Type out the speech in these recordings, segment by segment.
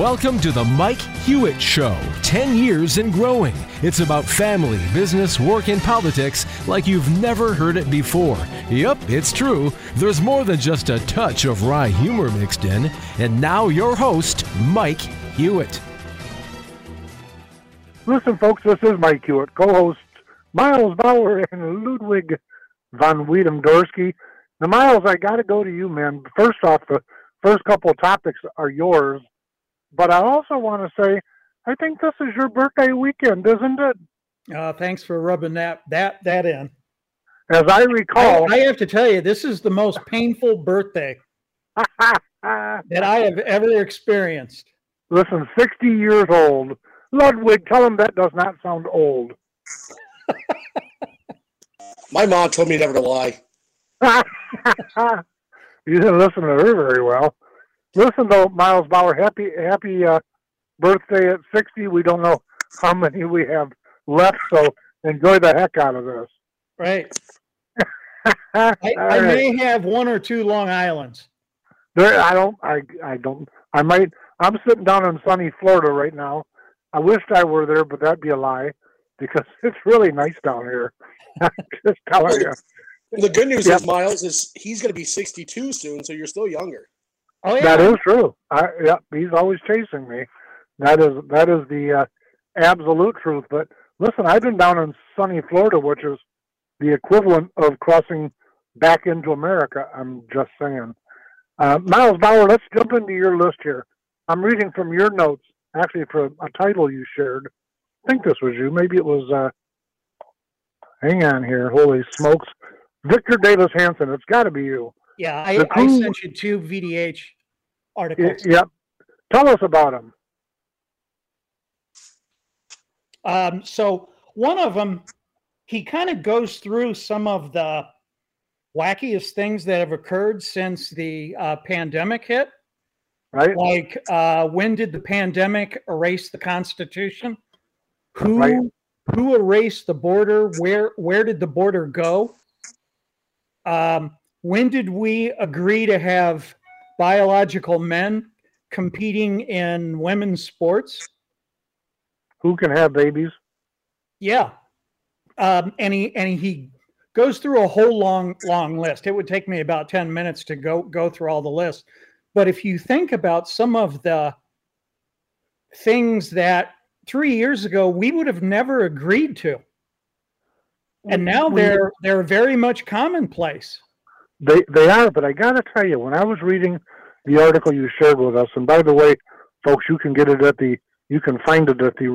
Welcome to the Mike Hewitt Show. 10 years and growing. It's about family, business, work, and politics like you've never heard it before. Yep, it's true. There's more than just a touch of wry humor mixed in. And now, your host, Mike Hewitt. Listen, folks, this is Mike Hewitt, co host Miles Bauer and Ludwig von Wiedem Dorsky. Now, Miles, I got to go to you, man. First off, the first couple of topics are yours. But I also want to say, I think this is your birthday weekend, isn't it? Uh, thanks for rubbing that that that in. As I recall, I, I have to tell you, this is the most painful birthday that I have ever experienced. Listen, 60 years old. Ludwig, tell him that does not sound old. My mom told me never to lie. you didn't listen to her very well. Listen though, Miles Bauer, happy happy uh, birthday at 60. We don't know how many we have left, so enjoy the heck out of this. Right. I, I right. may have one or two Long Islands. There, I don't. I I don't. I might. I'm sitting down in sunny Florida right now. I wished I were there, but that'd be a lie because it's really nice down here. just telling you. The good news yep. is Miles is he's going to be 62 soon, so you're still younger. Oh yeah, that is true. I, yeah, he's always chasing me. That is that is the uh, absolute truth. But listen, I've been down in sunny Florida, which is the equivalent of crossing back into America. I'm just saying. Uh, Miles Bauer, let's jump into your list here. I'm reading from your notes, actually, from a title you shared. I think this was you. Maybe it was. Uh, hang on here. Holy smokes. Victor Davis Hanson. It's got to be you. Yeah, I, I sent you two VDH articles. Yep. Tell us about them. Um, so one of them, he kind of goes through some of the wackiest things that have occurred since the uh, pandemic hit. Right. Like, uh, when did the pandemic erase the Constitution? Who right. who erased the border? Where where did the border go? Um, when did we agree to have biological men competing in women's sports? Who can have babies? Yeah, um, and he and he goes through a whole long long list. It would take me about ten minutes to go go through all the list. But if you think about some of the things that three years ago we would have never agreed to, and now they're they're very much commonplace. They they are, but I gotta tell you, when I was reading the article you shared with us, and by the way, folks, you can get it at the you can find it at the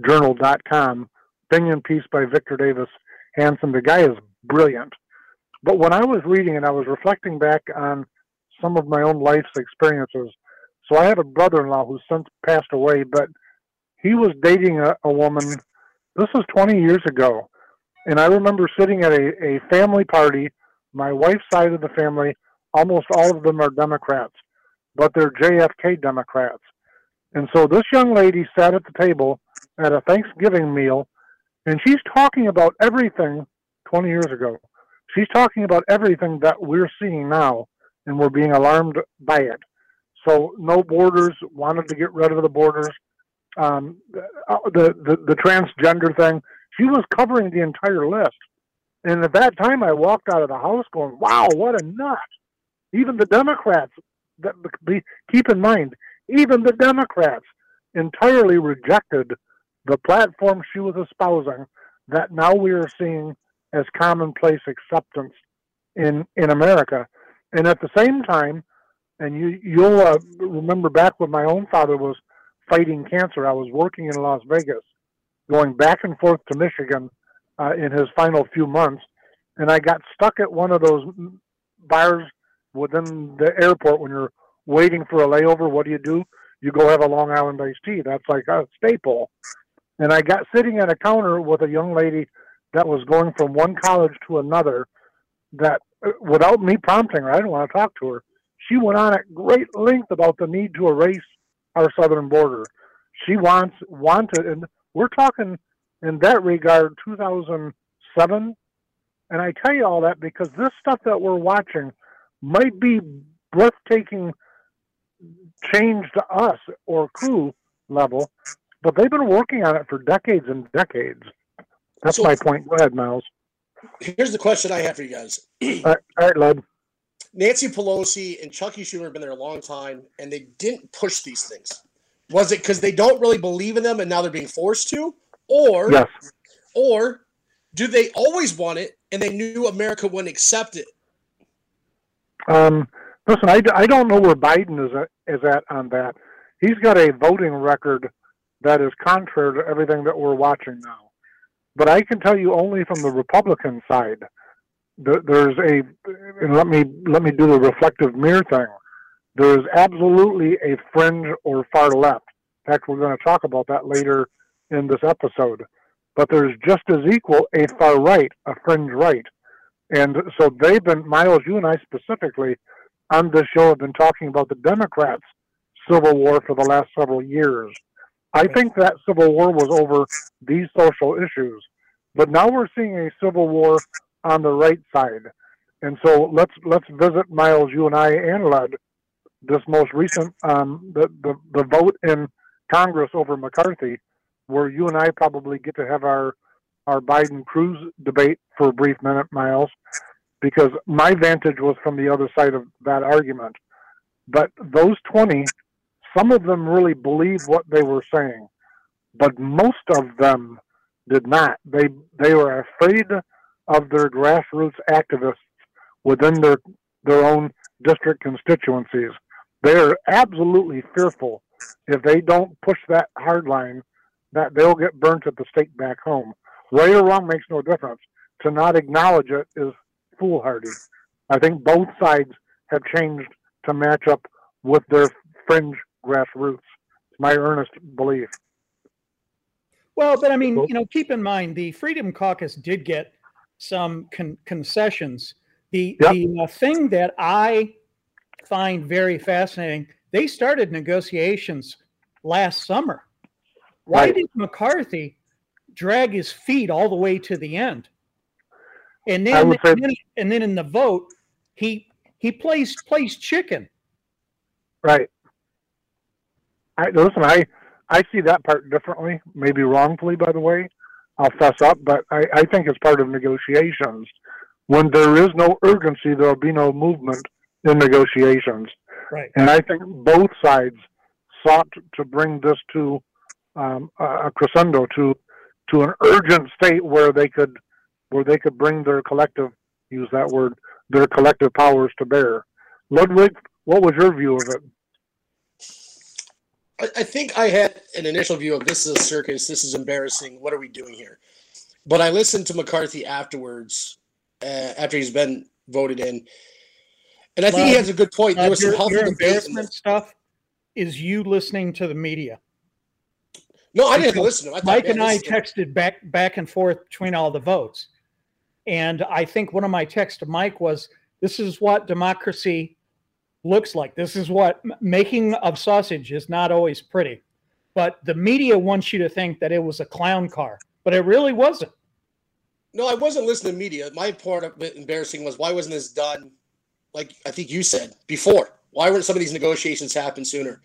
reviewjournal.com. Opinion piece by Victor Davis Hanson. The guy is brilliant. But when I was reading and I was reflecting back on some of my own life's experiences, so I had a brother-in-law who's since passed away, but he was dating a, a woman. This was 20 years ago, and I remember sitting at a, a family party my wife's side of the family, almost all of them are Democrats, but they're JFK Democrats. And so this young lady sat at the table at a Thanksgiving meal, and she's talking about everything 20 years ago. She's talking about everything that we're seeing now, and we're being alarmed by it. So no borders, wanted to get rid of the borders. Um, the, the, the the transgender thing. She was covering the entire list. And at that time, I walked out of the house going, "Wow, what a nut!" Even the Democrats, keep in mind, even the Democrats entirely rejected the platform she was espousing that now we are seeing as commonplace acceptance in in America. And at the same time, and you you'll uh, remember back when my own father was fighting cancer, I was working in Las Vegas, going back and forth to Michigan uh, in his final few months, and I got stuck at one of those bars within the airport when you're waiting for a layover. What do you do? You go have a Long Island iced tea. That's like a staple. And I got sitting at a counter with a young lady that was going from one college to another. That uh, without me prompting her, I didn't want to talk to her. She went on at great length about the need to erase our southern border. She wants wanted, and we're talking in that regard 2007 and i tell you all that because this stuff that we're watching might be breathtaking change to us or crew level, but they've been working on it for decades and decades. That's So- my point. Go ahead, Miles. Here's the question I have for you guys. All right, all right Lud. Nancy Pelosi and Chucky Schumer have been there a long time, and they didn't push these things. Was it because they don't really believe in them, and now they're being forced to, or Yes. or do they always want it, and they knew America wouldn't accept it? Um, listen, I, I don't know where Biden is at, is at on that. He's got a voting record that is contrary to everything that we're watching now. But I can tell you only from the Republican side. There, there's a, and let me let me do the reflective mirror thing. There is absolutely a fringe or far left. In fact, we're going to talk about that later in this episode. But there's just as equal a far right, a fringe right. And so they've been, Miles, you and I specifically on this show have been talking about the Democrats' civil war for the last several years. I think that civil war was over these social issues, but now we're seeing a civil war on the right side. And so let's let's visit Miles, you and I, and Lud, this most recent um, the, the the vote in Congress over McCarthy, where you and I probably get to have our our Biden Cruz debate for a brief minute, Miles, because my vantage was from the other side of that argument. But those 20, some of them really believed what they were saying, but most of them did not. They they were afraid of their grassroots activists within their their own district constituencies. They are absolutely fearful if they don't push that hard line that they'll get burnt at the stake back home. Right or wrong makes no difference. To not acknowledge it is foolhardy. I think both sides have changed to match up with their fringe grassroots. It's my earnest belief. Well, but I mean, you know, keep in mind the Freedom Caucus did get some con- concessions. The Yep. the uh, thing that I find very fascinating, they started negotiations last summer. Why Right. did McCarthy drag his feet all the way to the end? And then, say- and then, and then in the vote, he he plays plays chicken. Right. I listen. I I see that part differently, maybe wrongfully, by the way. I'll fess up, but I, I think it's part of negotiations. When there is no urgency, there will be no movement in negotiations. Right. And I think both sides sought to bring this to um, a a crescendo, to to an urgent state where they could where they could bring their collective use that word their collective powers to bear. Ludwig, what was your view of it? I, I think I had an initial view of this is a circus. This is embarrassing. What are we doing here? But I listened to McCarthy afterwards, uh, after he's been voted in, and I think he has a good point. There Uh, was some your, your embarrassment stuff is you listening to the media. No, I didn't listen to him. I Mike and I texted back back and forth between all the votes, and I think one of my texts to Mike was, "This is what democracy looks like. This is what making of sausage is not always pretty." But the media wants you to think that it was a clown car, but it really wasn't. No, I wasn't listening to media. My part of it embarrassing was why wasn't this done, like I think you said before? Why weren't some of these negotiations happen sooner?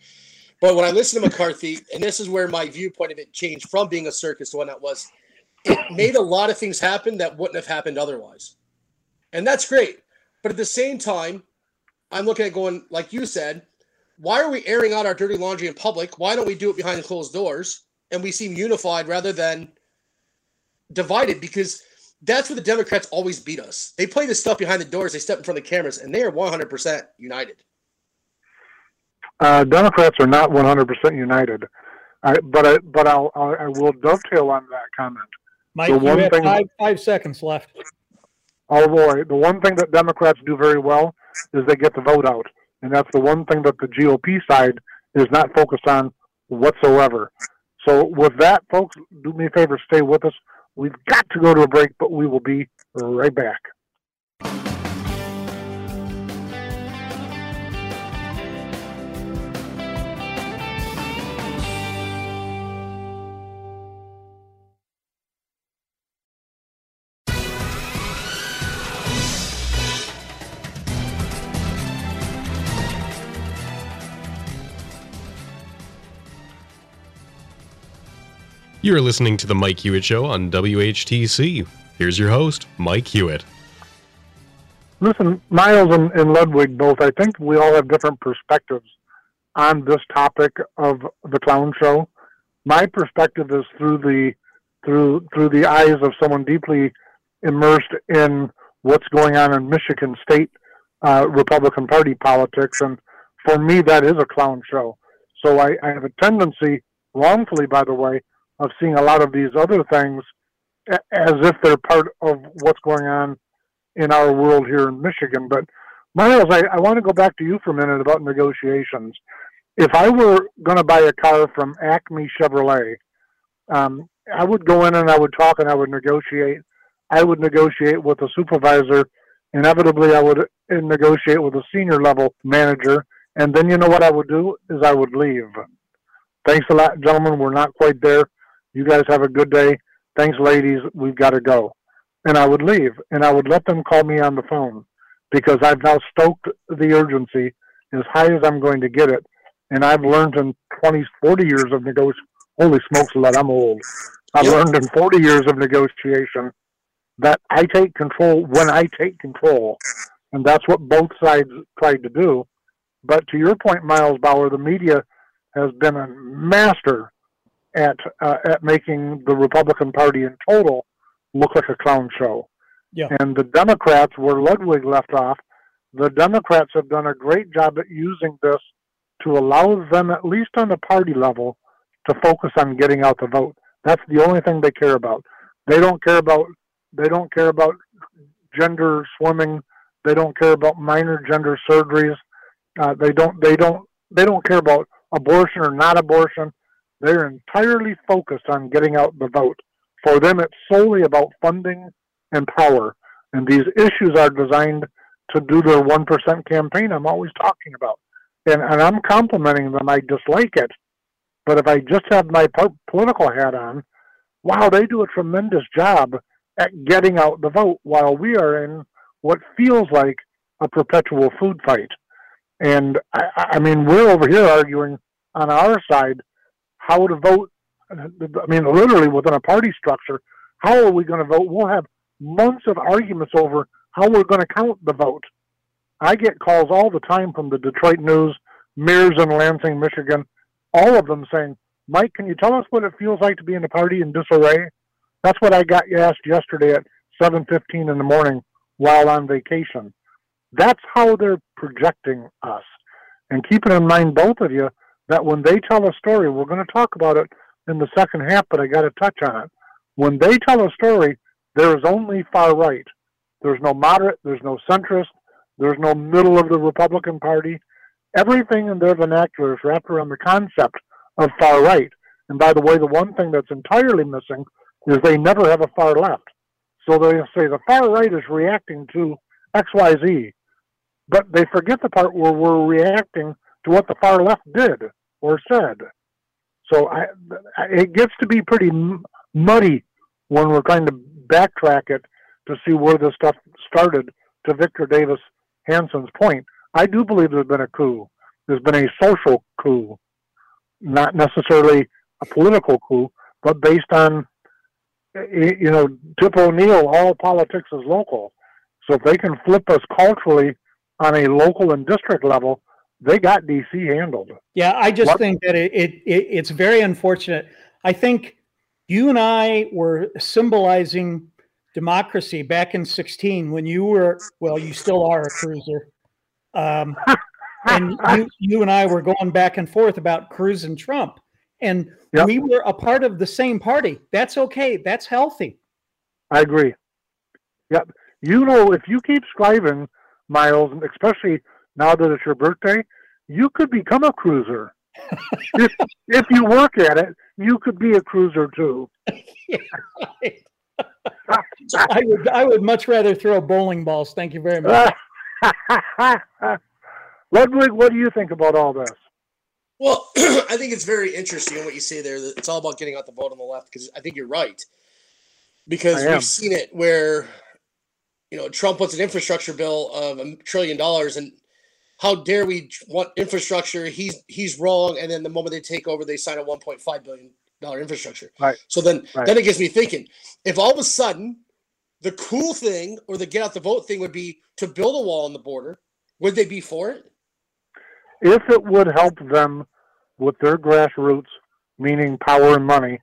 But when I listened to McCarthy, and this is where my viewpoint of it changed from being a circus to one that was, it made a lot of things happen that wouldn't have happened otherwise. And that's great. But at the same time, I'm looking at going, like you said, why are we airing out our dirty laundry in public? Why don't we do it behind closed doors? And we seem unified rather than divided because that's where the Democrats always beat us. They play this stuff behind the doors, they step in front of the cameras, and they are 100% united. Uh, Democrats are not 100% united. I, but I, but I'll, I I will dovetail on that comment. Mike, The you one have thing- five five seconds left. Oh boy, the one thing that Democrats do very well is they get the vote out, and that's the one thing that the GOP side is not focused on whatsoever. So with that, folks, do me a favor, stay with us. We've got to go to a break, but we will be right back. You're listening to The Mike Hewitt Show on WHTC. Here's your host, Mike Hewitt. Listen, Miles and, and Ludwig both, I think we all have different perspectives on this topic of the clown show. My perspective is through the through through the eyes of someone deeply immersed in what's going on in Michigan State uh, Republican Party politics, and for me, that is a clown show. So I, I have a tendency, wrongfully, by the way, of seeing a lot of these other things as if they're part of what's going on in our world here in Michigan. But Miles, I, I want to go back to you for a minute about negotiations. If I were going to buy a car from Acme Chevrolet, um, I would go in and I would talk and I would negotiate. I would negotiate with a supervisor. Inevitably, I would negotiate with a senior level manager. And then you know what I would do is I would leave. Thanks a lot, gentlemen. We're not quite there. You guys have a good day. Thanks, ladies. We've got to go. And I would leave and I would let them call me on the phone because I've now stoked the urgency as high as I'm going to get it. And I've learned in 20, 40 years of negotiation. Holy smokes, let I'm old. I've yep. learned in 40 years of negotiation that I take control when I take control. And that's what both sides tried to do. But to your point, Miles Bauer, the media has been a master at uh, at making the Republican Party in total look like a clown show. Yeah. And the Democrats, where Ludwig left off, the Democrats have done a great job at using this to allow them, at least on the party level, to focus on getting out the vote. That's the only thing they care about. They don't care about they don't care about gender swimming. They don't care about minor gender surgeries. Uh, they don't they don't they don't care about abortion or not abortion. They're entirely focused on getting out the vote. For them, it's solely about funding and power. And these issues are designed to do their 1% campaign I'm always talking about. And, and I'm complimenting them. I dislike it. But if I just have my po- political hat on, wow, they do a tremendous job at getting out the vote while we are in what feels like a perpetual food fight. And I, I mean, we're over here arguing on our side how to vote. I mean, literally within a party structure, how are we going to vote? We'll have months of arguments over how we're going to count the vote. I get calls all the time from the Detroit News, MIRS in Lansing, Michigan, all of them saying, Mike, can you tell us what it feels like to be in a party in disarray? That's what I got asked yesterday at 7:15 in the morning while on vacation. That's how they're projecting us. And keeping in mind, both of you, that when they tell a story, we're going to talk about it in the second half, but I got to touch on it. When they tell a story, there is only far right. There's no moderate, there's no centrist, there's no middle of the Republican Party. Everything in their vernacular is wrapped around the concept of far right. And by the way, the one thing that's entirely missing is they never have a far left. So they say the far right is reacting to XYZ, but they forget the part where we're reacting to what the far left did or said. So I, it gets to be pretty muddy when we're trying to backtrack it to see where this stuff started. To Victor Davis Hanson's point, I do believe there's been a coup. There's been a social coup, not necessarily a political coup, but based on, you know, Tip O'Neill, all politics is local. So if they can flip us culturally on a local and district level, they got DC handled. Yeah, I just what? think that it, it, it it's very unfortunate. I think you and I were symbolizing democracy back in 16 when you were well you still are a cruiser um, and you, you and i were going back and forth about cruz and trump and yep. we were a part of the same party that's okay that's healthy i agree yep you know if you keep striving miles especially now that it's your birthday, you could become a cruiser. if, if you work at it, you could be a cruiser too. yeah, I would I would much rather throw bowling balls. Thank you very much. Ludwig, what do you think about all this? Well, I think it's very interesting what you say there. That it's all about getting out the vote on the left because I think you're right. Because we've seen it where, you know, Trump wants an infrastructure bill of a trillion dollars, and how dare we want infrastructure? He's he's wrong. And then the moment they take over, they sign a 1.5 billion dollar infrastructure. Right. So then Right. then it gets me thinking. If all of a sudden the cool thing or the get out the vote thing would be to build a wall on the border, would they be for it? if it would help them with their grassroots, meaning power and money,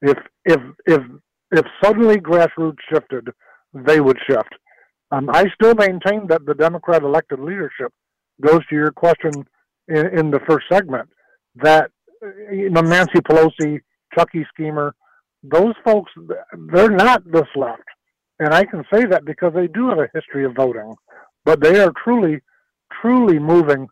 if if if if suddenly grassroots shifted, they would shift. Um, I still maintain that the Democrat elected leadership goes to your question in, in the first segment that you know Nancy Pelosi, Chucky Schumer, those folks they're not this left, and I can say that because they do have a history of voting, but they are truly, truly moving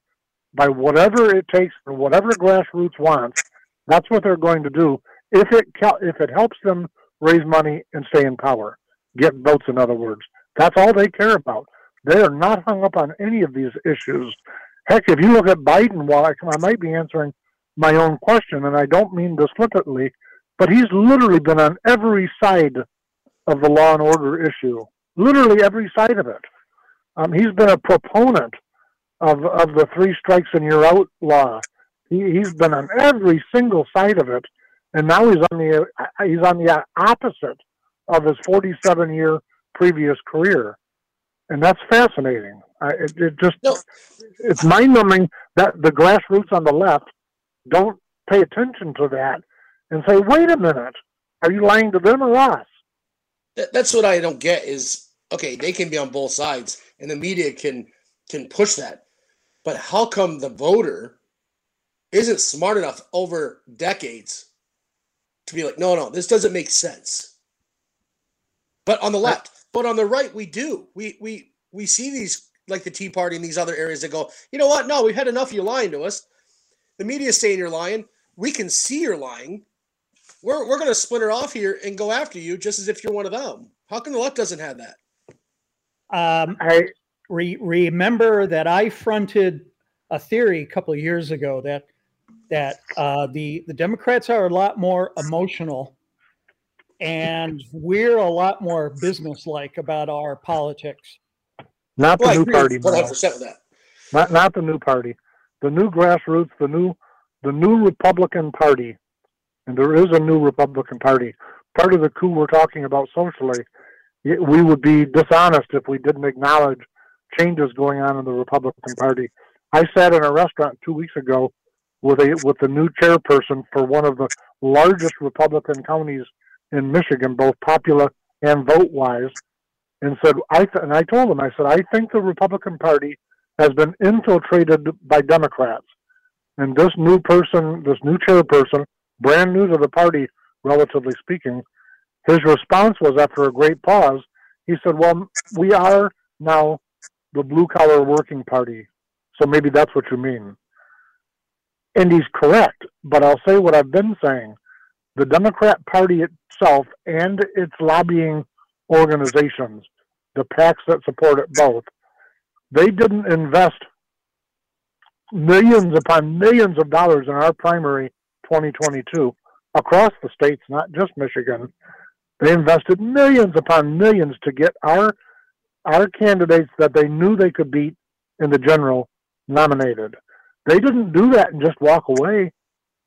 by whatever it takes and whatever grassroots wants. That's what they're going to do if it if it helps them raise money and stay in power, get votes. In other words, that's all they care about. They are not hung up on any of these issues. Heck, if you look at Biden, while I, I might be answering my own question, and I don't mean this flippantly, but he's literally been on every side of the law and order issue, literally every side of it. Um, he's been a proponent of of the three strikes and you're out law. He, he's been on every single side of it, and now he's on the uh, he's on the opposite of his 47 year previous career, and that's fascinating. I, it, it just No. it's mind numbing that the grassroots on the left don't pay attention to that and say, wait a minute, are you lying to them or us? That, that's what I don't get is okay, they can be on both sides and the media can can push that. But how come the voter isn't smart enough over decades to be like, no, no, this doesn't make sense. But on the left, but on the right, we do. We we we see these like the Tea Party and these other areas that go, you know what? No, we've had enough of you lying to us. The media's saying you're lying. We can see you're lying. We're we're gonna splinter off here and go after you just as if you're one of them. How come the left doesn't have that? Um, I re- remember that I fronted a theory a couple of years ago that that uh, the the Democrats are a lot more emotional, and we're a lot more businesslike about our politics. not the Well, new party, one hundred percent with that. not not the new party, the new grassroots, the new the new Republican Party, and there is a new Republican Party. Part of the coup we're talking about socially, we would be dishonest if we didn't acknowledge changes going on in the Republican Party. I sat in a restaurant two weeks ago with a with the new chairperson for one of the largest Republican counties in Michigan, both popular and vote wise, and said I th- and I told him I said I think the Republican Party has been infiltrated by Democrats. And this new person, this new chairperson, brand new to the party, relatively speaking, his response was after a great pause, he said, Well, we are now the blue collar working party. So maybe that's what you mean. And he's correct, but I'll say what I've been saying. The Democrat Party itself and its lobbying organizations, the PACs that support it both, they didn't invest millions upon millions of dollars in our primary 2022 across the states, not just Michigan. They invested millions upon millions to get our our candidates that they knew they could beat in the general nominated. They didn't do that and just walk away.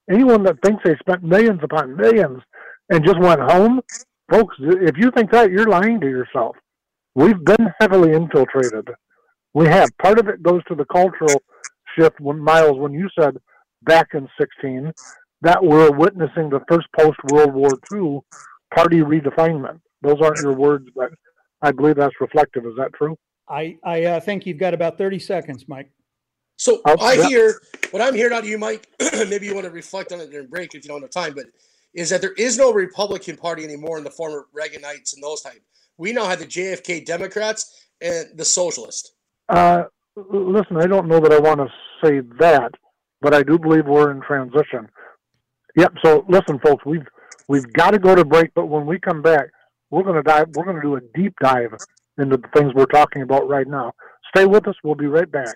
Anyone that thinks they spent millions upon millions and just went home, folks, if you think that, you're lying to yourself. We've been heavily infiltrated. We have. Part of it goes to the cultural shift when Miles, when you said back in 16 that we're witnessing the first post World War II party redefinement. Those aren't your words, but I believe that's reflective. Is that true? I I uh, think you've got about thirty seconds, Mike. So Oh, I yeah. hear what I'm hearing out of you, Mike. maybe you want to reflect on it during break if you don't have time, but is that there is no Republican Party anymore in the former Reaganites and those type. We now have the JFK Democrats and the Socialist. Uh, listen, I don't know that I want to say that, but I do believe we're in transition. Yep. So listen, folks, we've we've got to go to break, but when we come back, we're going to dive. We're going to do a deep dive into the things we're talking about right now. Stay with us. We'll be right back.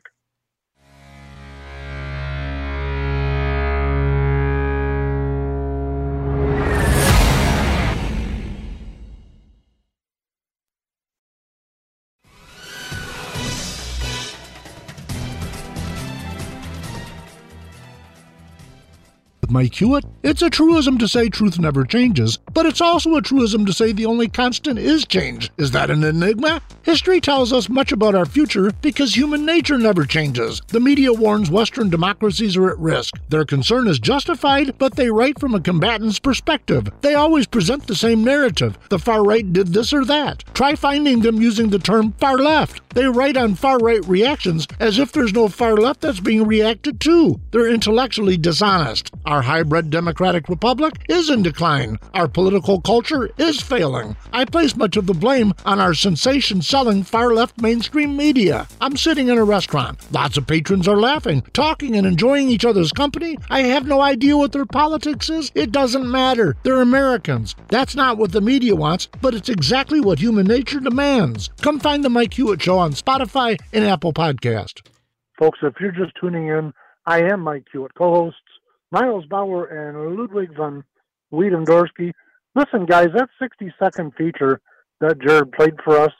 With Mike Hewitt, it's a truism to say truth never changes, but it's also a truism to say the only constant is change. Is that an enigma? History tells us much about our future because human nature never changes. The media warns Western democracies are at risk. Their concern is justified, but they write from a combatant's perspective. They always present the same narrative. The far right did this or that. Try finding them using the term far left. They write on far right reactions as if there's no far left that's being reacted to. They're intellectually dishonest. Our hybrid democratic republic is in decline. Our political culture is failing. I place much of the blame on our sensation selling far left mainstream media. I'm sitting in a restaurant. Lots of patrons are laughing, talking, and enjoying each other's company. I have no idea what their politics is. It doesn't matter. They're Americans. That's not what the media wants, but it's exactly what human nature demands. Come find the Mike Hewitt Show on Spotify and Apple Podcast. Folks, if you're just tuning in, I am Mike Hewitt, co-hosts Miles Bauer and Ludwig von Wiedendorsky. Listen, guys, that 60-second feature that Jared played for us,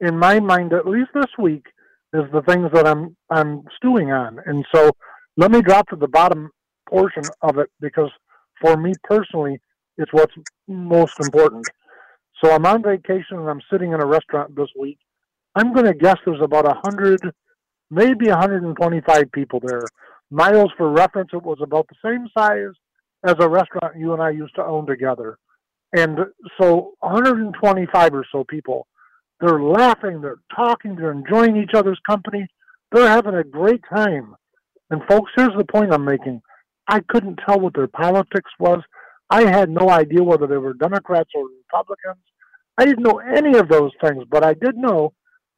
in my mind, at least this week, is the things that I'm I'm stewing on. And so, let me drop to the bottom portion of it because, for me personally, it's what's most important. So I'm on vacation and I'm sitting in a restaurant this week. I'm going to guess there's about a hundred, maybe 125 people there. Miles, for reference, it was about the same size as a restaurant you and I used to own together. And so 125 or so people, they're laughing, they're talking, they're enjoying each other's company. They're having a great time. And folks, here's the point I'm making. I couldn't tell what their politics was. I had no idea whether they were Democrats or Republicans. I didn't know any of those things, but I did know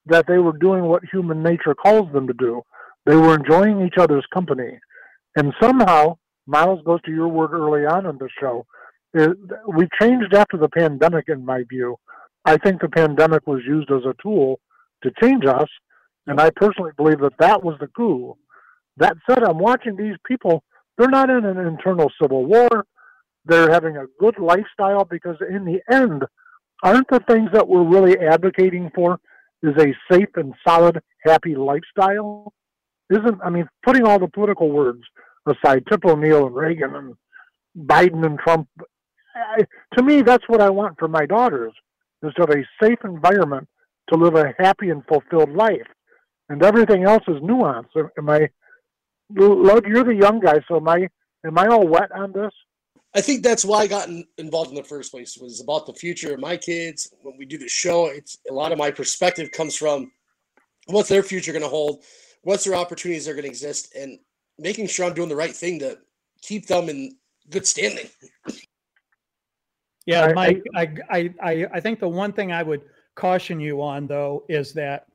that they were doing what human nature calls them to do. They were enjoying each other's company. And somehow, Miles goes to your word early on in the show, we changed after the pandemic, in my view. I think the pandemic was used as a tool to change us, and I personally believe that that was the coup. That said, I'm watching these people, they're not in an internal civil war. They're having a good lifestyle because, in the end, aren't the things that we're really advocating for is a safe and solid, happy lifestyle? Isn't, I mean, putting all the political words aside, Tip O'Neill and Reagan and Biden and Trump, I, to me, that's what I want for my daughters, is to have a safe environment to live a happy and fulfilled life. And everything else is nuance. Am I, Lud, you're the young guy, so am I, am I all wet on this? I think that's why I got in, involved in the first place was about the future of my kids. When we do the show, it's a lot of my perspective comes from what's their future going to hold, what's their opportunities are going to exist, and making sure I'm doing the right thing to keep them in good standing. Yeah, Mike, I, I, I, I think the one thing I would caution you on though is that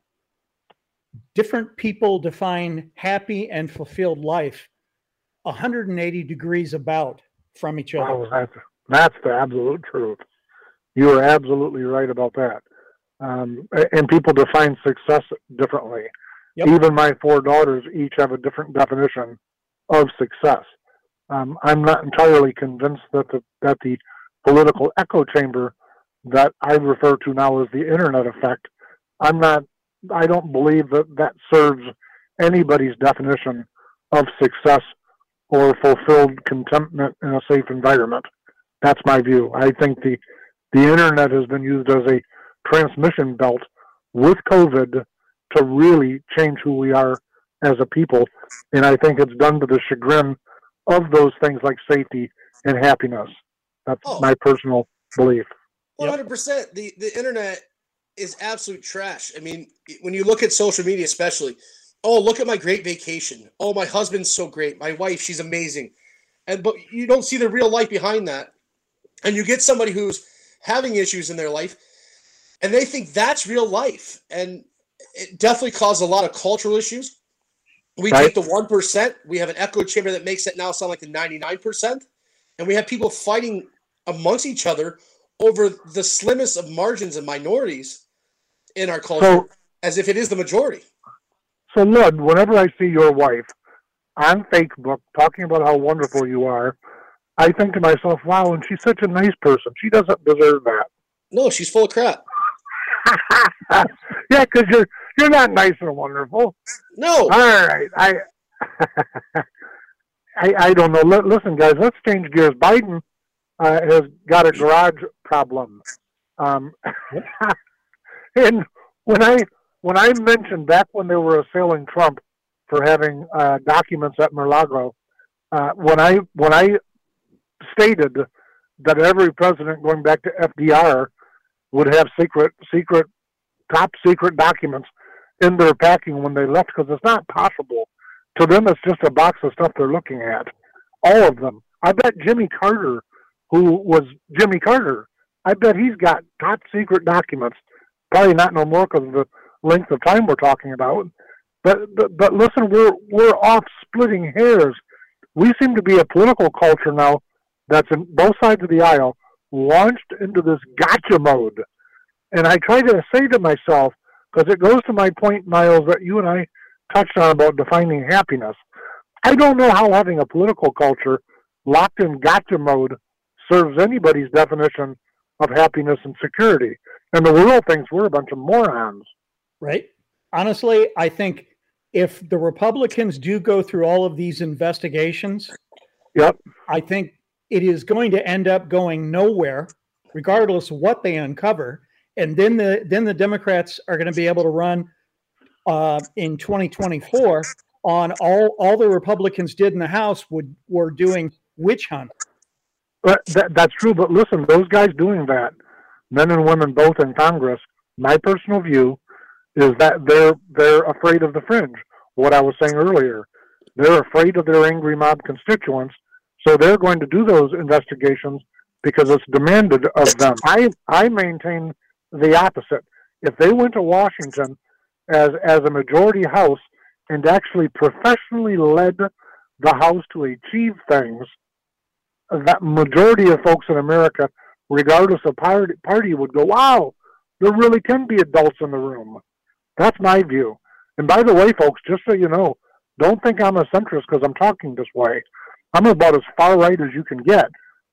different people define happy and fulfilled life 180 degrees about from each other. Oh, that's, that's the absolute truth. You are absolutely right about that. Um, and people define success differently. Yep. Even my four daughters each have a different definition of success. Um, I'm not entirely convinced that the that the political echo chamber that I refer to now as the internet effect. I'm not. I don't believe that that serves anybody's definition of success or fulfilled contentment in a safe environment. That's my view. I think the the internet has been used as a transmission belt with COVID to really change who we are as a people, and I think it's done to the chagrin of those things like safety and happiness. That's oh. my personal belief. One hundred percent. The the internet is absolute trash. I mean, when you look at social media, especially, oh, look at my great vacation. Oh, my husband's so great. My wife, she's amazing. And but you don't see the real life behind that. And you get somebody who's having issues in their life and they think that's real life. And it definitely caused a lot of cultural issues. We right. take the 1%, we have an echo chamber that makes it now sound like the 99%. And we have people fighting amongst each other over the slimmest of margins and minorities in our culture so, as if it is the majority. So, Lud, whenever I see your wife on Facebook talking about how wonderful you are, I think to myself, wow, and she's such a nice person. She doesn't deserve that. No, she's full of crap. yeah, because you're you're not nice and wonderful. No. All right. I I, I don't know. L- listen, guys, let's change gears. Biden uh, has got a garage problem, um, and when I when I mentioned back when they were assailing Trump for having uh, documents at Mar-a-Lago, uh, when I when I stated that every president going back to FDR would have secret secret top secret documents in their packing when they left because it's not possible to them. It's just a box of stuff they're looking at. All of them. I bet Jimmy Carter, who was Jimmy Carter, I bet he's got top secret documents. Probably not no more because of the length of time we're talking about. But, but but listen, we're we're off splitting hairs. We seem to be a political culture now that's in both sides of the aisle launched into this gotcha mode. And I try to say to myself, because it goes to my point, Miles, that you and I touched on about defining happiness. I don't know how having a political culture locked in gotcha mode serves anybody's definition of happiness and security. And the world thinks we're a bunch of morons. Right. Honestly, I think if the Republicans do go through all of these investigations, yep, I think it is going to end up going nowhere, regardless of what they uncover. And then the then the Democrats are going to be able to run uh, in 2024 on all all the Republicans did in the House would were doing witch hunt. But that, that's true. But listen, those guys doing that, men and women both in Congress. My personal view is that they're they're afraid of the fringe. What I was saying earlier, they're afraid of their angry mob constituents, so they're going to do those investigations because it's demanded of them. I I maintain the opposite. If they went to Washington as as a majority house and actually professionally led the house to achieve things, that majority of folks in America, regardless of party, party would go, "Wow, there really can be adults in the room." That's my view. And by the way, folks, just so you know, don't think I'm a centrist because I'm talking this way. I'm about as far right as you can get,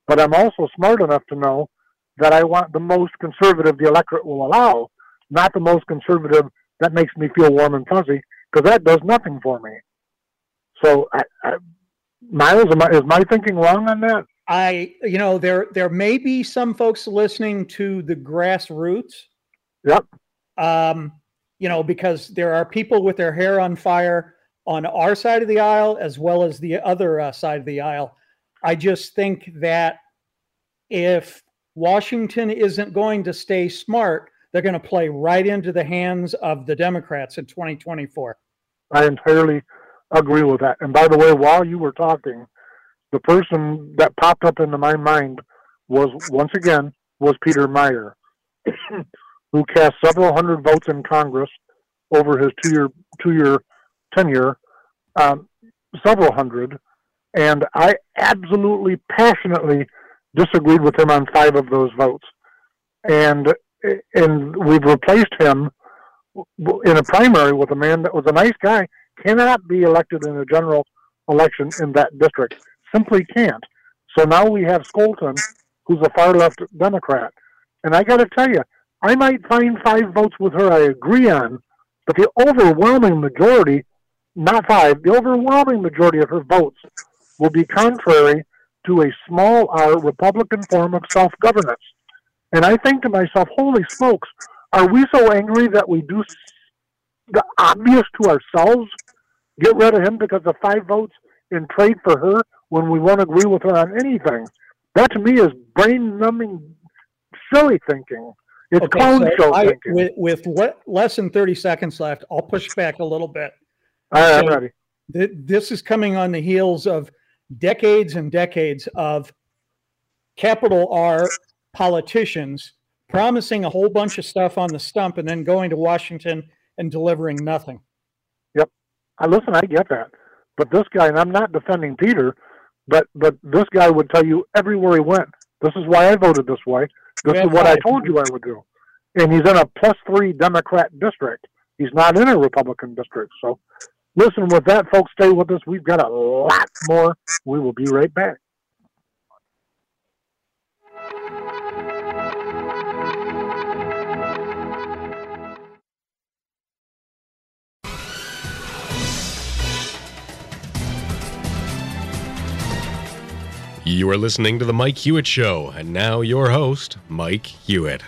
but I'm also smart enough to know that I want the most conservative the electorate will allow, not the most conservative that makes me feel warm and fuzzy, because that does nothing for me. So, I, I, Miles, I, is my thinking wrong on that? I, you know, there there may be some folks listening to the grassroots. Yep. Um, you know, because there are people with their hair on fire on our side of the aisle as well as the other uh, side of the aisle. I just think that if Washington isn't going to stay smart, they're going to play right into the hands of the Democrats in 2024. I entirely agree with that. And by the way, while you were talking, the person that popped up into my mind was once again was Peter Meijer, who cast several hundred votes in Congress over his two-year two-year tenure, um, several hundred, and I absolutely passionately disagreed with him on five of those votes, and and we've replaced him in a primary with a man that was a nice guy cannot be elected in a general election in that district. Simply can't. So now we have Scholten, who's a far left Democrat. And I got to tell you, I might find five votes with her I agree on, but the overwhelming majority, not five, the overwhelming majority of her votes will be contrary to a small r Republican form of self governance. And I think to myself, holy smokes, are we so angry that we do the obvious to ourselves? Get rid of him because of five votes in trade for her when we won't agree with her on anything. That to me is brain numbing, silly thinking. It's okay, clone so show I, thinking. With, with what, less than 30 seconds left, I'll push back a little bit. All right, so I'm ready. Th- this is coming on the heels of decades and decades of capital R politicians promising a whole bunch of stuff on the stump and then going to Washington and delivering nothing. Yep. I listen, I get that. But this guy, and I'm not defending Peter, but but this guy would tell you everywhere he went, this is why I voted this way. This is what I told you I would do. And he's in a plus three Democrat district. He's not in a Republican district. So listen, with that, folks, stay with us. We've got a lot more. We will be right back. You are listening to The Mike Hewitt Show, and now your host, Mike Hewitt.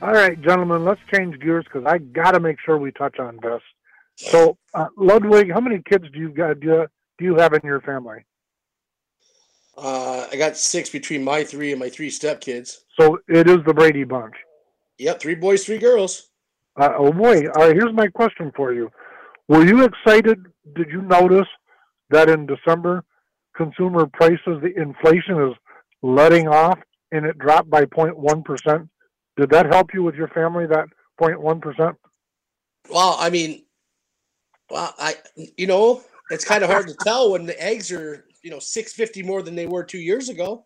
All right, gentlemen, let's change gears because I got to make sure we touch on this. So, uh, Ludwig, how many kids do you got? Do you, do you have in your family? Uh, I got six between my three and my three stepkids. So it is the Brady bunch. Yep, three boys, three girls. Uh, oh boy! All right, here's my question for you: Were you excited? Did you notice that in December, consumer prices, the inflation is letting off, and it dropped by 0.1 percent? Did that help you with your family? That 0.1 percent? Well, I mean, well, I you know it's kind of hard to tell when the eggs are you know six fifty more than they were two years ago.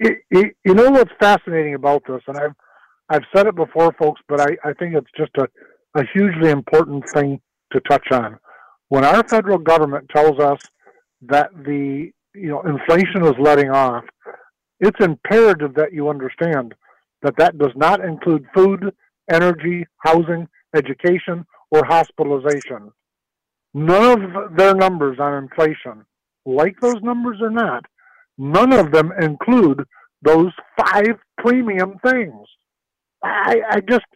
You, you, know what's fascinating about this, and I've I've said it before, folks, but I, I think it's just a, a hugely important thing to touch on. When our federal government tells us that the you know inflation is letting off, it's imperative that you understand that that does not include food, energy, housing, education, or hospitalization. None of their numbers on inflation, like those numbers or not, none of them include those five premium things. I, I just,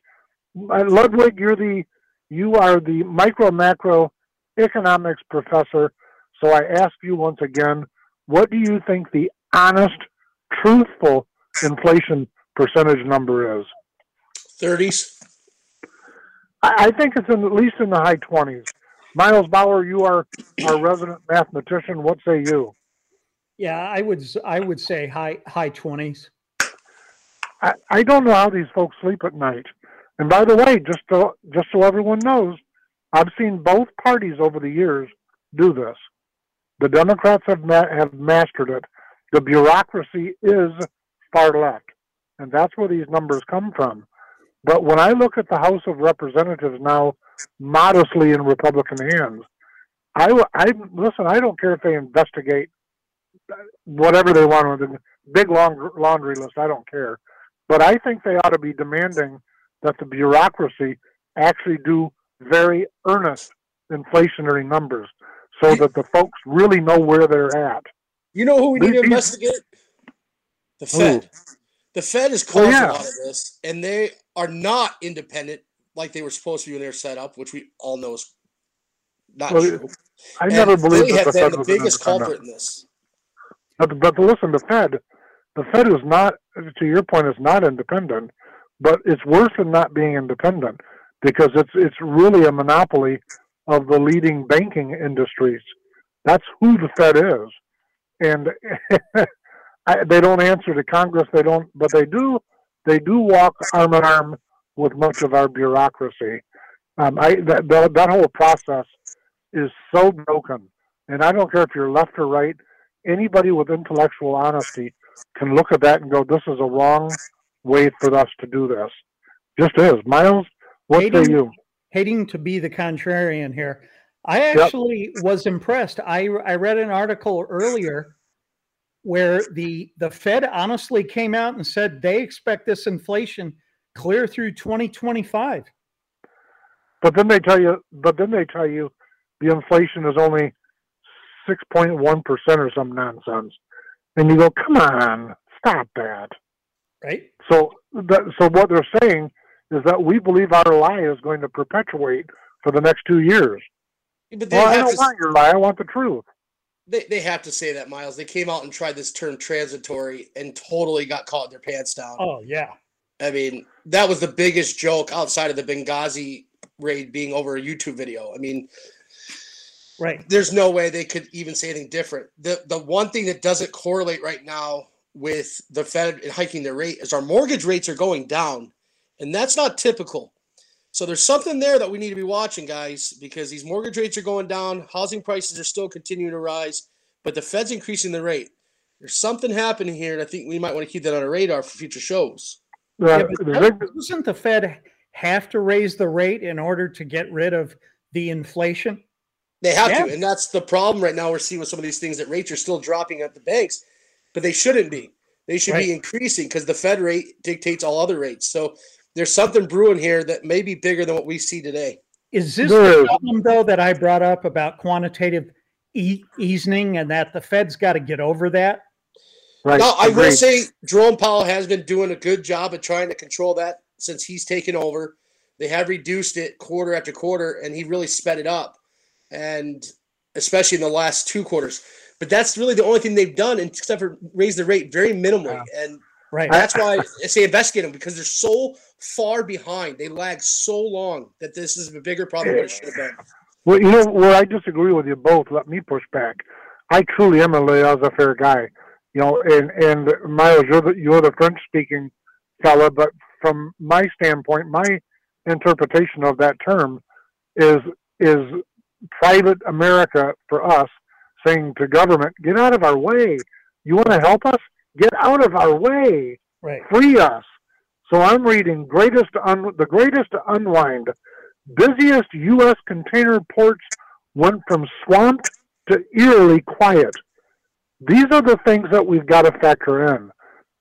Ludwig, you're the, you are the micro macro economics professor. So I ask you once again, what do you think the honest, truthful inflation percentage number is? 30s. I, I think it's in, at least in the high 20s. Miles Bauer, you are our resident mathematician. What say you? Yeah, I would I would say high high twenties. I, I don't know how these folks sleep at night. And by the way, just so, just so everyone knows, I've seen both parties over the years do this. The Democrats have ma- have mastered it. The bureaucracy is far left, and that's where these numbers come from. But when I look at the House of Representatives now, modestly in Republican hands, I, I listen. I don't care if they investigate whatever they want with the big long laundry list. I don't care. But I think they ought to be demanding that the bureaucracy actually do very earnest inflationary numbers so that the folks really know where they're at. You know who we need to investigate? The Fed. The Fed is causing oh, yeah. a lot of this, and they are not independent like they were supposed to be when they were set up, which we all know is not well, true. I and never believed they have the been Fed the biggest culprit in this. But, but listen, the Fed, the Fed is not, to your point, is not independent, but it's worse than not being independent because it's it's really a monopoly of the leading banking industries. That's who the Fed is, and I, they don't answer to Congress. They don't, but they do. They do walk arm in arm with much of our bureaucracy. Um, I that, that that whole process is so broken, and I don't care if you're left or right. Anybody with intellectual honesty can look at that and go, "This is a wrong way for us to do this." Just is. Miles, what hating, say you? Hating to be the contrarian here, I actually yep. was impressed. I I read an article earlier where the the Fed honestly came out and said they expect this inflation clear through 2025. But then they tell you, but then they tell you, the inflation is only 6.1 percent or some nonsense and you go, come on, stop that. Right. So, that, so what they're saying is that we believe our lie is going to perpetuate for the next two years. But well, I don't to, want your lie. I want the truth. They, they have to say that, Miles. They came out and tried this term transitory and totally got caught in their pants down. Oh, yeah. I mean, that was the biggest joke outside of the Benghazi raid being over a YouTube video. I mean, Right. There's no way they could even say anything different. The the one thing that doesn't correlate right now with the Fed hiking their rate is our mortgage rates are going down, and that's not typical. So there's something there that we need to be watching, guys, because these mortgage rates are going down, housing prices are still continuing to rise, but the Fed's increasing the rate. There's something happening here, and I think we might want to keep that on our radar for future shows. Yeah, doesn't the Fed have to raise the rate in order to get rid of the inflation? They have yeah. to, and that's the problem right now. We're seeing with some of these things that rates are still dropping at the banks, but they shouldn't be. They should right. be increasing because the Fed rate dictates all other rates. So there's something brewing here that may be bigger than what we see today. Is this the problem though that I brought up about quantitative e- easing and that the Fed's got to get over that. Right. Now, I will say Jerome Powell has been doing a good job of trying to control that since he's taken over. They have reduced it quarter after quarter, and he really sped it up, and especially in the last two quarters. But that's really the only thing they've done, except for raise the rate very minimally. Yeah. And right. that's why I say investigate them because they're so far behind. They lag so long that this is a bigger problem than it should have been. Well, you know where I disagree with you both. Let me push back. I truly am a laissez-faire guy you know, and and Miles, you're the you're the French speaking fella, but from my standpoint, my interpretation of that term is is private America for us saying to government, get out of our way. You want to help us? Get out of our way. Right. Free us. So I'm reading greatest un- the greatest unwind. Busiest U.S. container ports went from swamped to eerily quiet these are the things that we've got to factor in.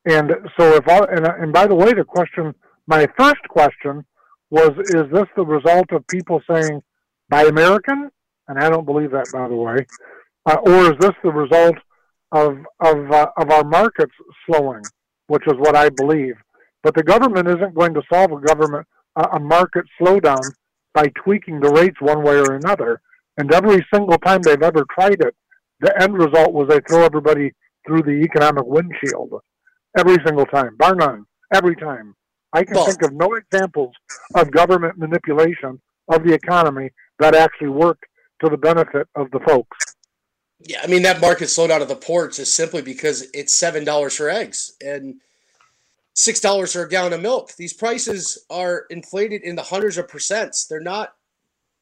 And so if I, and, and by the way, the question, my first question was, is this the result of people saying, buy American? And I don't believe that, by the way. Uh, or is this the result of, of, uh, of our markets slowing, which is what I believe. But the government isn't going to solve a government, uh, a market slowdown by tweaking the rates one way or another. And every single time they've ever tried it, the end result was they throw everybody through the economic windshield every single time, bar none, every time. I can well, think of no examples of government manipulation of the economy that actually worked to the benefit of the folks. Yeah, I mean that market slowdown at the ports is simply because it's seven dollars for eggs and six dollars for a gallon of milk. These prices are inflated in the hundreds of percents. They're not.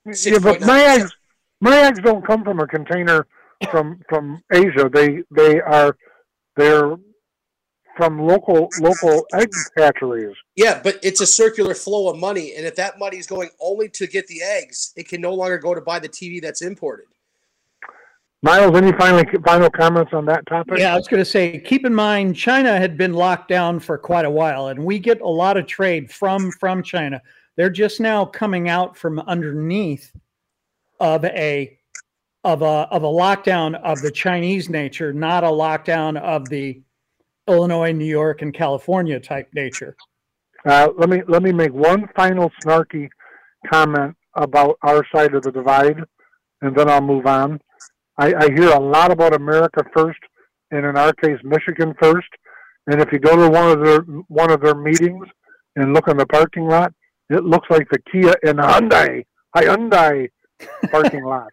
Yeah, but my eggs, my eggs don't come from a container from from Asia. They they are they're from local local egg hatcheries. Yeah, but it's a circular flow of money, and if that money is going only to get the eggs, it can no longer go to buy the TV that's imported. Miles, any final final comments on that topic? Yeah, I was going to say, keep in mind, China had been locked down for quite a while, and we get a lot of trade from from China. They're just now coming out from underneath of a of a of a lockdown of the Chinese nature, not a lockdown of the Illinois, New York, and California type nature. Uh, let me let me make one final snarky comment about our side of the divide, and then I'll move on. I, I hear a lot about America first, and in our case, Michigan first. And if you go to one of their one of their meetings and look in the parking lot, it looks like the Kia and Hyundai Hyundai parking lot.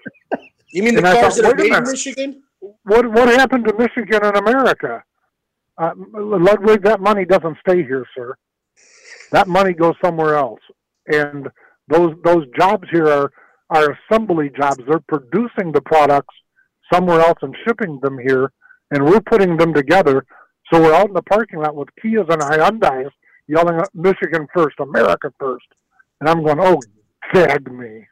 You mean the and cars thought, that are made in Michigan? What what happened to Michigan and America? Uh, Ludwig, that money doesn't stay here, sir. That money goes somewhere else, and those those jobs here are are assembly jobs. They're producing the products somewhere else and shipping them here, and we're putting them together. So we're out in the parking lot with Kias and Hyundai's yelling at Michigan first, America first. And I'm going, oh, gag me.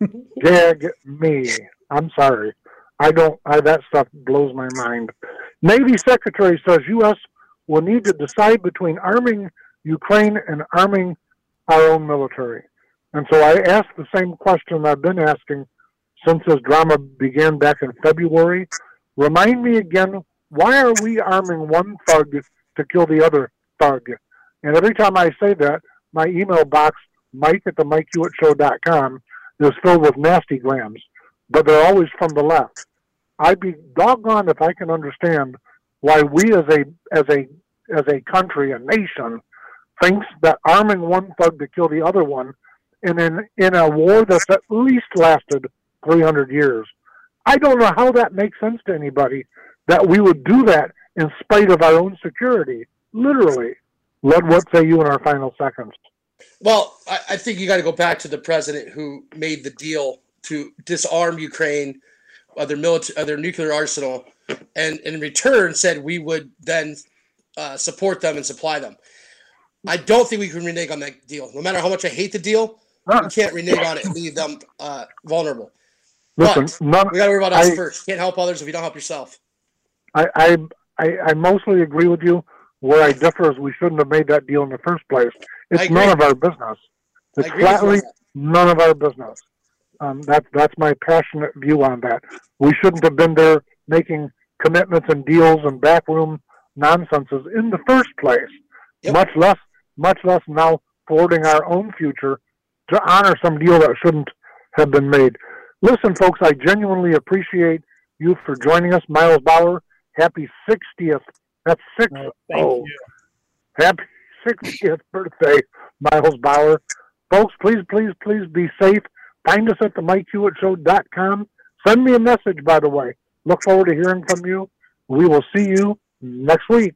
gag me. I'm sorry. I don't. I, that stuff blows my mind. Navy Secretary says U.S. will need to decide between arming Ukraine and arming our own military. And so I asked the same question I've been asking since this drama began back in February. Remind me again, why are we arming one thug to kill the other thug? And every time I say that, my email box, mike at the MikeHewittShow.com, is filled with nasty grams but they're always from the left. I'd be doggone if I can understand why we as a as a as a country, a nation, thinks that arming one thug to kill the other one in in a war that's at least lasted 300 years. I don't know how that makes sense to anybody that we would do that in spite of our own security. Literally. Let what say you in our final seconds? Well, I, I think you got to go back to the president who made the deal to disarm Ukraine of their military, of their nuclear arsenal, and in return said we would then uh, support them and supply them. I don't think we can renege on that deal. No matter how much I hate the deal, we can't renege on it and leave them uh, vulnerable. Listen, none, we got to worry about us I, first. Can't help others if you don't help yourself. I, I, I, I mostly agree with you. Where I differ is we shouldn't have made that deal in the first place. It's none of our business. It's flatly none of our business. Um, that's that's my passionate view on that. we shouldn't have been there making commitments and deals and backroom nonsenses in the first place. Yep. Much less, much less now forwarding our own future to honor some deal that shouldn't have been made. Listen, folks, I genuinely appreciate you for joining us, Miles Bauer. Happy 60th. That's six. Uh, thank oh, you. happy 60th birthday, Miles Bauer. Folks, please, please, please be safe. Find us at the MikeHewittShow.com. Send me a message, by the way. Look forward to hearing from you. We will see you next week.